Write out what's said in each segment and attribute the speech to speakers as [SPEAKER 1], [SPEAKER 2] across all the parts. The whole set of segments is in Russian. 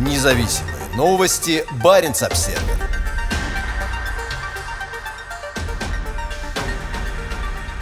[SPEAKER 1] Независимые новости. Барин обсерва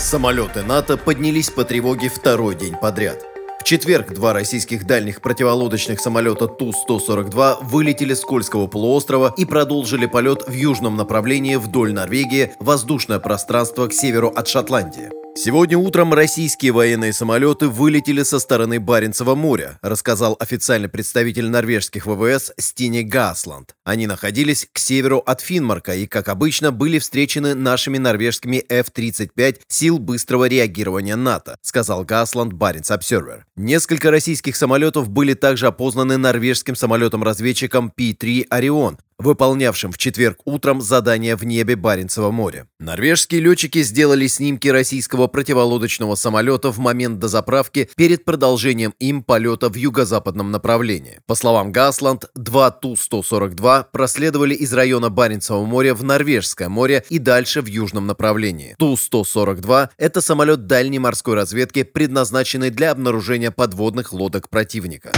[SPEAKER 1] Самолеты НАТО поднялись по тревоге второй день подряд. В четверг два российских дальних противолодочных самолета Ту-142 вылетели с Кольского полуострова и продолжили полет в южном направлении вдоль Норвегии, воздушное пространство к северу от Шотландии. Сегодня утром российские военные самолеты вылетели со стороны Баренцева моря, рассказал официальный представитель норвежских ВВС Стини Гасланд. Они находились к северу от Финмарка и, как обычно, были встречены нашими норвежскими F-35 сил быстрого реагирования НАТО, сказал Гасланд Баренц Обсервер. Несколько российских самолетов были также опознаны норвежским самолетом-разведчиком P-3 «Орион», выполнявшим в четверг утром задание в небе Баренцева моря. Норвежские летчики сделали снимки российского противолодочного самолета в момент дозаправки перед продолжением им полета в юго-западном направлении. По словам Гасланд, два Ту-142 проследовали из района Баренцева моря в Норвежское море и дальше в южном направлении. Ту-142 – это самолет дальней морской разведки, предназначенный для обнаружения подводных лодок противника.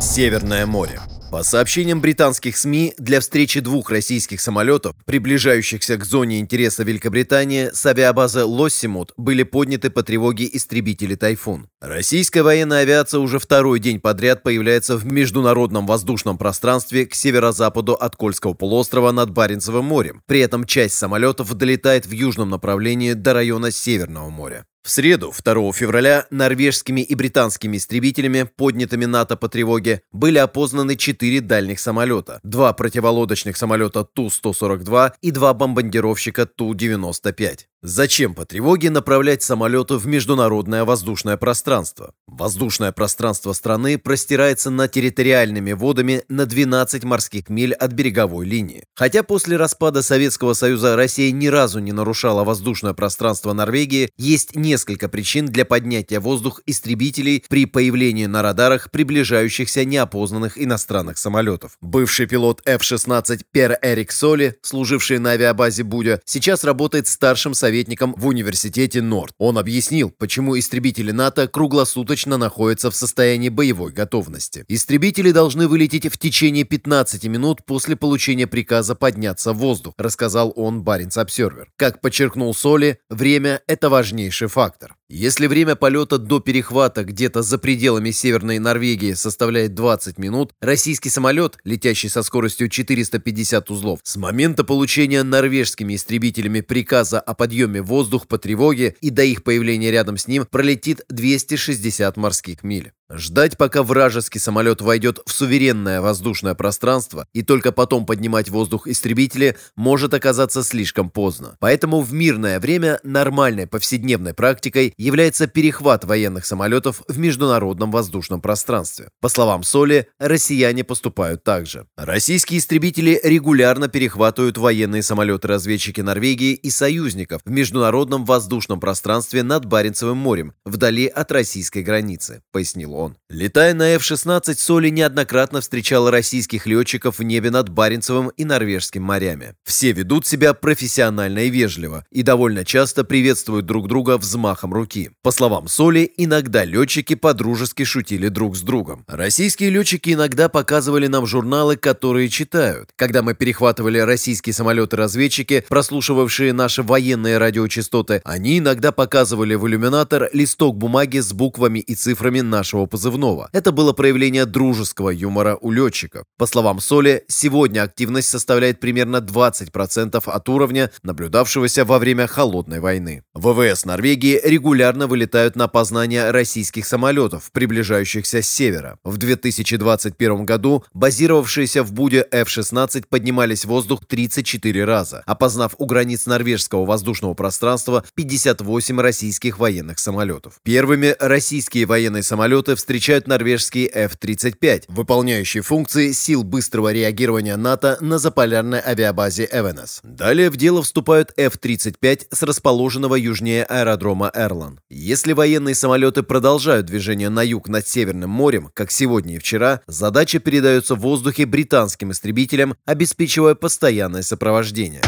[SPEAKER 1] Северное море. По сообщениям британских СМИ, для встречи двух российских самолетов, приближающихся к зоне интереса Великобритании, с авиабазы Лоссимут были подняты по тревоге истребители «Тайфун». Российская военная авиация уже второй день подряд появляется в международном воздушном пространстве к северо-западу от Кольского полуострова над Баренцевым морем. При этом часть самолетов долетает в южном направлении до района Северного моря. В среду, 2 февраля, норвежскими и британскими истребителями, поднятыми НАТО по тревоге, были опознаны четыре дальних самолета, два противолодочных самолета Ту-142 и два бомбардировщика Ту-95. Зачем по тревоге направлять самолеты в международное воздушное пространство? Воздушное пространство страны простирается над территориальными водами на 12 морских миль от береговой линии. Хотя после распада Советского Союза Россия ни разу не нарушала воздушное пространство Норвегии, есть несколько причин для поднятия воздух истребителей при появлении на радарах приближающихся неопознанных иностранных самолетов. Бывший пилот F-16 Пер Эрик Соли, служивший на авиабазе Будя, сейчас работает старшим советником в университете Норд. Он объяснил, почему истребители НАТО круглосуточно находятся в состоянии боевой готовности. Истребители должны вылететь в течение 15 минут после получения приказа подняться в воздух, рассказал он Баренц Обсервер. Как подчеркнул Соли, время – это важнейший фактор. Если время полета до перехвата где-то за пределами Северной Норвегии составляет 20 минут, российский самолет, летящий со скоростью 450 узлов, с момента получения норвежскими истребителями приказа о подъеме в воздух по тревоге и до их появления рядом с ним пролетит 260 морских миль. Ждать, пока вражеский самолет войдет в суверенное воздушное пространство и только потом поднимать воздух истребители может оказаться слишком поздно. Поэтому в мирное время нормальной повседневной практикой является перехват военных самолетов в международном воздушном пространстве. По словам Соли, россияне поступают так же. Российские истребители регулярно перехватывают военные самолеты-разведчики Норвегии и союзников в международном воздушном пространстве над Баренцевым морем, вдали от российской границы, пояснил он. Летая на F-16, Соли неоднократно встречал российских летчиков в небе над Баренцевым и Норвежским морями. Все ведут себя профессионально и вежливо, и довольно часто приветствуют друг друга взмахом руки. По словам Соли, иногда летчики подружески шутили друг с другом. Российские летчики иногда показывали нам журналы, которые читают. Когда мы перехватывали российские самолеты-разведчики, прослушивавшие наши военные радиочастоты, они иногда показывали в иллюминатор листок бумаги с буквами и цифрами нашего позывного. Это было проявление дружеского юмора у летчиков. По словам Соли, сегодня активность составляет примерно 20% от уровня, наблюдавшегося во время Холодной войны. ВВС Норвегии регулярно вылетают на познание российских самолетов, приближающихся с севера. В 2021 году базировавшиеся в Буде F-16 поднимались в воздух 34 раза, опознав у границ норвежского воздушного пространства 58 российских военных самолетов. Первыми российские военные самолеты встречают норвежские F-35, выполняющие функции сил быстрого реагирования НАТО на заполярной авиабазе Эвенес. Далее в дело вступают F-35 с расположенного южнее аэродрома Эрлан. Если военные самолеты продолжают движение на юг над Северным морем, как сегодня и вчера, задача передается в воздухе британским истребителям, обеспечивая постоянное сопровождение.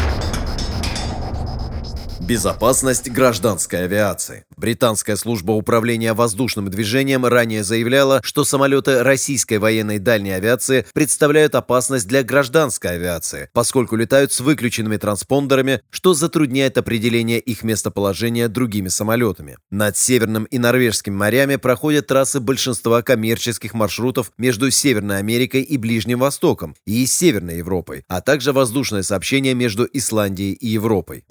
[SPEAKER 1] Безопасность гражданской авиации. Британская служба управления воздушным движением ранее заявляла, что самолеты российской военной дальней авиации представляют опасность для гражданской авиации, поскольку летают с выключенными транспондерами, что затрудняет определение их местоположения другими самолетами. Над Северным и Норвежским морями проходят трассы большинства коммерческих маршрутов между Северной Америкой и Ближним Востоком и Северной Европой, а также воздушное сообщение между Исландией и Европой.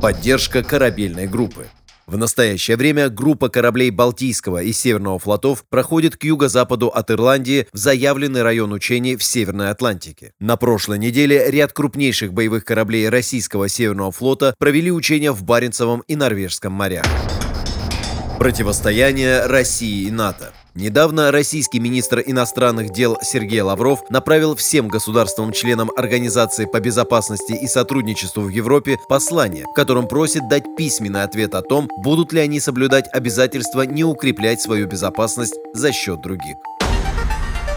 [SPEAKER 1] Поддержка корабельной группы. В настоящее время группа кораблей Балтийского и Северного флотов проходит к юго-западу от Ирландии в заявленный район учений в Северной Атлантике. На прошлой неделе ряд крупнейших боевых кораблей российского Северного флота провели учения в Баренцевом и Норвежском морях. Противостояние России и НАТО. Недавно российский министр иностранных дел Сергей Лавров направил всем государствам-членам Организации по безопасности и сотрудничеству в Европе послание, в котором просит дать письменный ответ о том, будут ли они соблюдать обязательства не укреплять свою безопасность за счет других.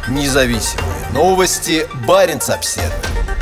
[SPEAKER 2] Независимые новости. Барин обседный.